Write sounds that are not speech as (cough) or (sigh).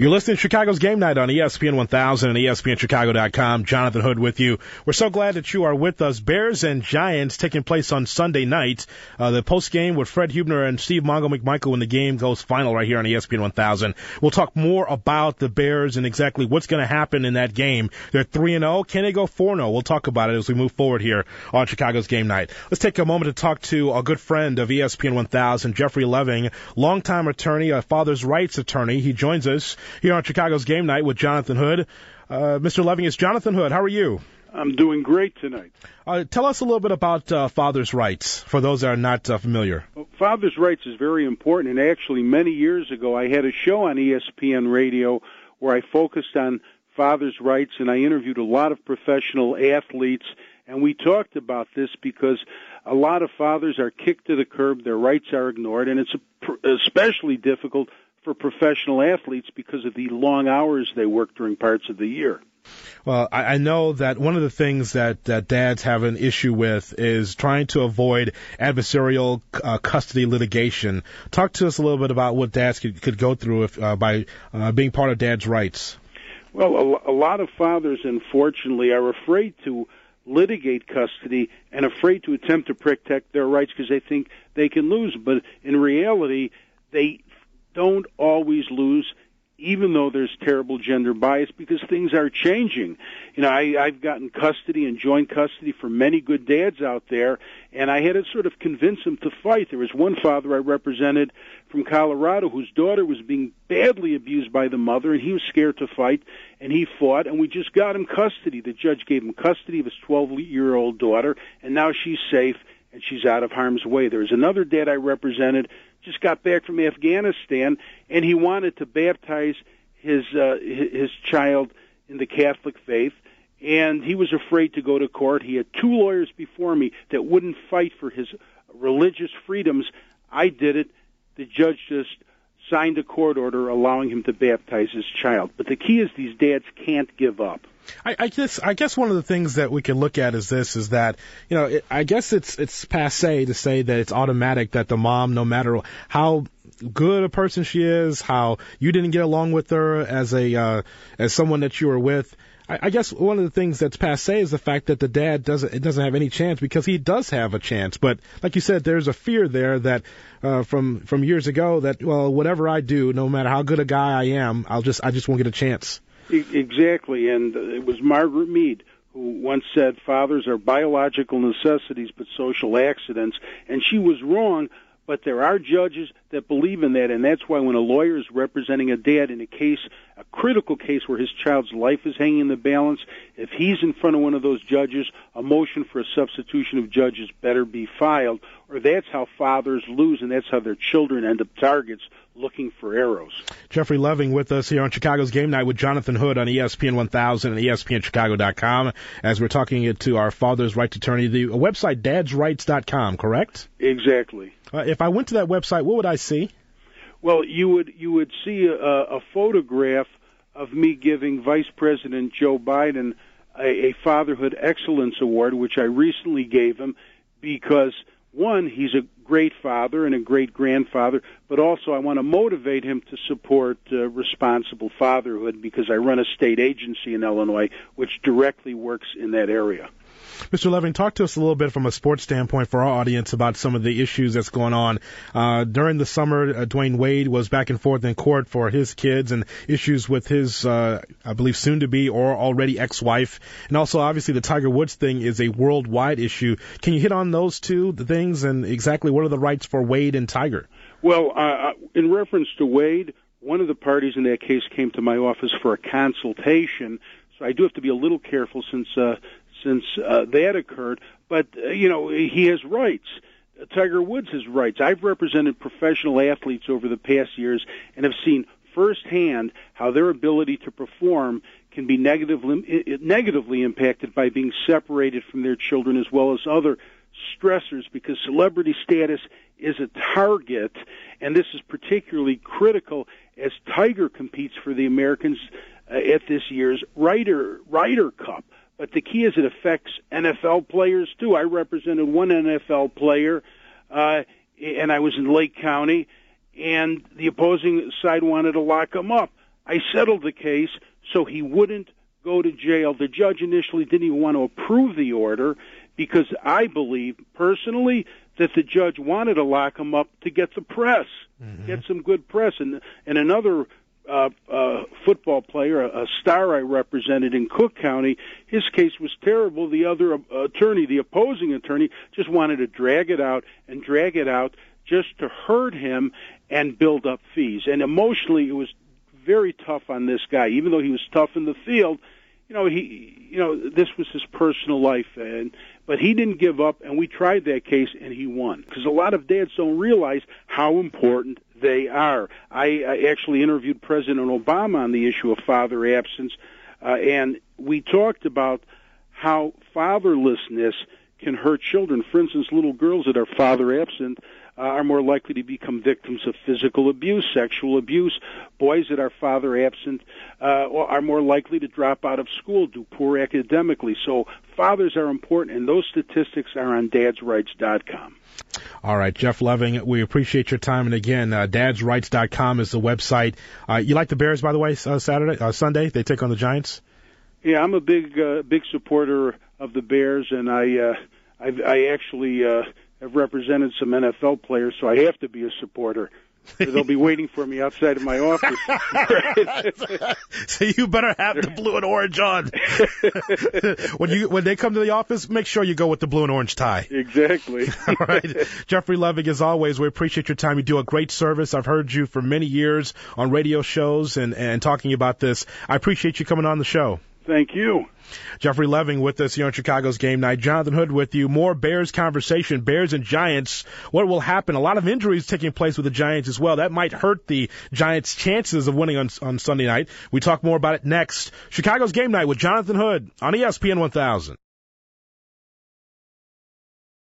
You're listening to Chicago's Game Night on ESPN 1000 and ESPNChicago.com. Jonathan Hood with you. We're so glad that you are with us. Bears and Giants taking place on Sunday night. Uh, the post game with Fred Hubner and Steve Mongo McMichael when the game goes final right here on ESPN 1000. We'll talk more about the Bears and exactly what's going to happen in that game. They're 3 and 0. Can they go 4 0? We'll talk about it as we move forward here on Chicago's Game Night. Let's take a moment to talk to a good friend of ESPN 1000, Jeffery Leving, longtime attorney, a father's rights attorney. He joins us here on Chicago's Game Night with Jonathan Hood. Uh, Mr. It's Jonathan Hood. How are you? I'm doing great tonight. Uh, tell us a little bit about uh, father's rights for those that are not uh, familiar. Well, father's rights is very important, and actually, many years ago, I had a show on ESPN Radio where I focused on father's rights, and I interviewed a lot of professional athletes, and we talked about this because a lot of fathers are kicked to the curb, their rights are ignored, and it's especially difficult for professional athletes because of the long hours they work during parts of the year. Well, I, I know that one of the things that, that dads have an issue with is trying to avoid adversarial uh, custody litigation. Talk to us a little bit about what dads could, could go through if, uh, by uh, being part of dad's rights. Well, a, a lot of fathers, unfortunately, are afraid to litigate custody and afraid to attempt to protect their rights because they think they can lose. But in reality, they don't always lose even though there's terrible gender bias because things are changing. You know, I, I've gotten custody and joint custody for many good dads out there, and I had to sort of convince them to fight. There was one father I represented from Colorado whose daughter was being badly abused by the mother, and he was scared to fight, and he fought, and we just got him custody. The judge gave him custody of his 12 year old daughter, and now she's safe and she's out of harm's way. There's another dad I represented just got back from Afghanistan, and he wanted to baptize his uh, his child in the Catholic faith, and he was afraid to go to court. He had two lawyers before me that wouldn't fight for his religious freedoms. I did it. The judge just signed a court order allowing him to baptize his child. But the key is these dads can't give up. I, I guess I guess one of the things that we can look at is this: is that you know it, I guess it's it's passe to say that it's automatic that the mom, no matter how good a person she is, how you didn't get along with her as a uh, as someone that you were with, I, guess one of the things that's passe is the fact that the dad doesn't it doesn't have any chance because he does have a chance. But like you said, there's a fear there that uh, from from years ago that well, whatever I do, no matter how good a guy I am, I'll just I just won't get a chance. Exactly, and it was Margaret Mead who once said fathers are biological necessities but social accidents, and she was wrong but there are judges that believe in that, and that's why when a lawyer is representing a dad in a case, a critical case where his child's life is hanging in the balance, if he's in front of one of those judges, a motion for a substitution of judges better be filed, or that's how fathers lose, and that's how their children end up targets looking for arrows. Jeffery Leving with us here on Chicago's Game Night with Jonathan Hood on ESPN 1000 and ESPNChicago.com as we're talking it to our father's rights attorney. The website dadsrights.com, correct? Exactly. Uh, if I went to that website, what would I see? Well, you would you would see a, a photograph of me giving Vice President Joe Biden a, a Fatherhood Excellence Award, which I recently gave him because one, he's a great father and a great grandfather, but also I want to motivate him to support uh, responsible fatherhood because I run a state agency in Illinois which directly works in that area. Mr. Leving, talk to us a little bit from a sports standpoint for our audience about some of the issues that's going on. Uh, during the summer, uh, Dwyane Wade was back and forth in court for his kids and issues with his, uh, I believe, soon to be or already ex-wife. And also, obviously, the Tiger Woods thing is a worldwide issue. Can you hit on those two things and exactly what are the rights for Wade and Tiger? Well, uh, uh, in reference to Wade, one of the parties in that case came to my office for a consultation. So I do have to be a little careful since uh, since uh, that occurred. But uh, you know, he has rights. Tiger Woods has rights. I've represented professional athletes over the past years and have seen firsthand how their ability to perform can be negatively negatively impacted by being separated from their children as well as other stressors because celebrity status is a target and this is particularly critical as Tiger competes for the Americans uh, at this year's Ryder Ryder Cup but the key is it affects NFL players too. I represented one NFL player, uh, and I was in Lake County, and the opposing side wanted to lock him up. I settled the case so he wouldn't go to jail. The judge initially didn't even want to approve the order because I believe personally that the judge wanted to lock him up to get the press, mm-hmm. get some good press. And and another uh, uh, football player, a, a star I represented in Cook County, his case was terrible. The other uh, attorney, the opposing attorney, just wanted to drag it out and drag it out just to hurt him and build up fees. And emotionally, it was very tough on this guy. Even though he was tough in the field, you know, he, you know, this was his personal life, and but he didn't give up, and we tried that case, and he won. Because a lot of dads don't realize how important they are. I, I actually interviewed President Obama on the issue of father absence, uh, and we talked about how fatherlessness can hurt children. For instance, little girls that are father absent uh, are more likely to become victims of physical abuse, sexual abuse. Boys that are father absent uh, are more likely to drop out of school, do poor academically. So fathers are important, and those statistics are on dadsrights.com. All right, Jeff Leving, we appreciate your time. And again, uh, dadsrights.com is the website. Uh, you like the Bears, by the way, uh, Saturday, uh, Sunday? They take on the Giants? Yeah, I'm a big, uh, big supporter of the Bears, and I, uh, I, I actually, uh, have represented some NFL players, so I have to be a supporter. They'll be waiting for me outside of my office. (laughs) so you better have the blue and orange on. (laughs) when you when they come to the office, make sure you go with the blue and orange tie. Exactly. (laughs) All right, Jeffery Leving, as always, we appreciate your time. You do a great service. I've heard you for many years on radio shows and and talking about this. I appreciate you coming on the show. Thank you. Jeffery Leving with us here on Chicago's Game Night. Jonathan Hood with you. More Bears conversation. Bears and Giants. What will happen? A lot of injuries taking place with the Giants as well. That might hurt the Giants' chances of winning on, on Sunday night. We talk more about it next. Chicago's Game Night with Jonathan Hood on ESPN 1000.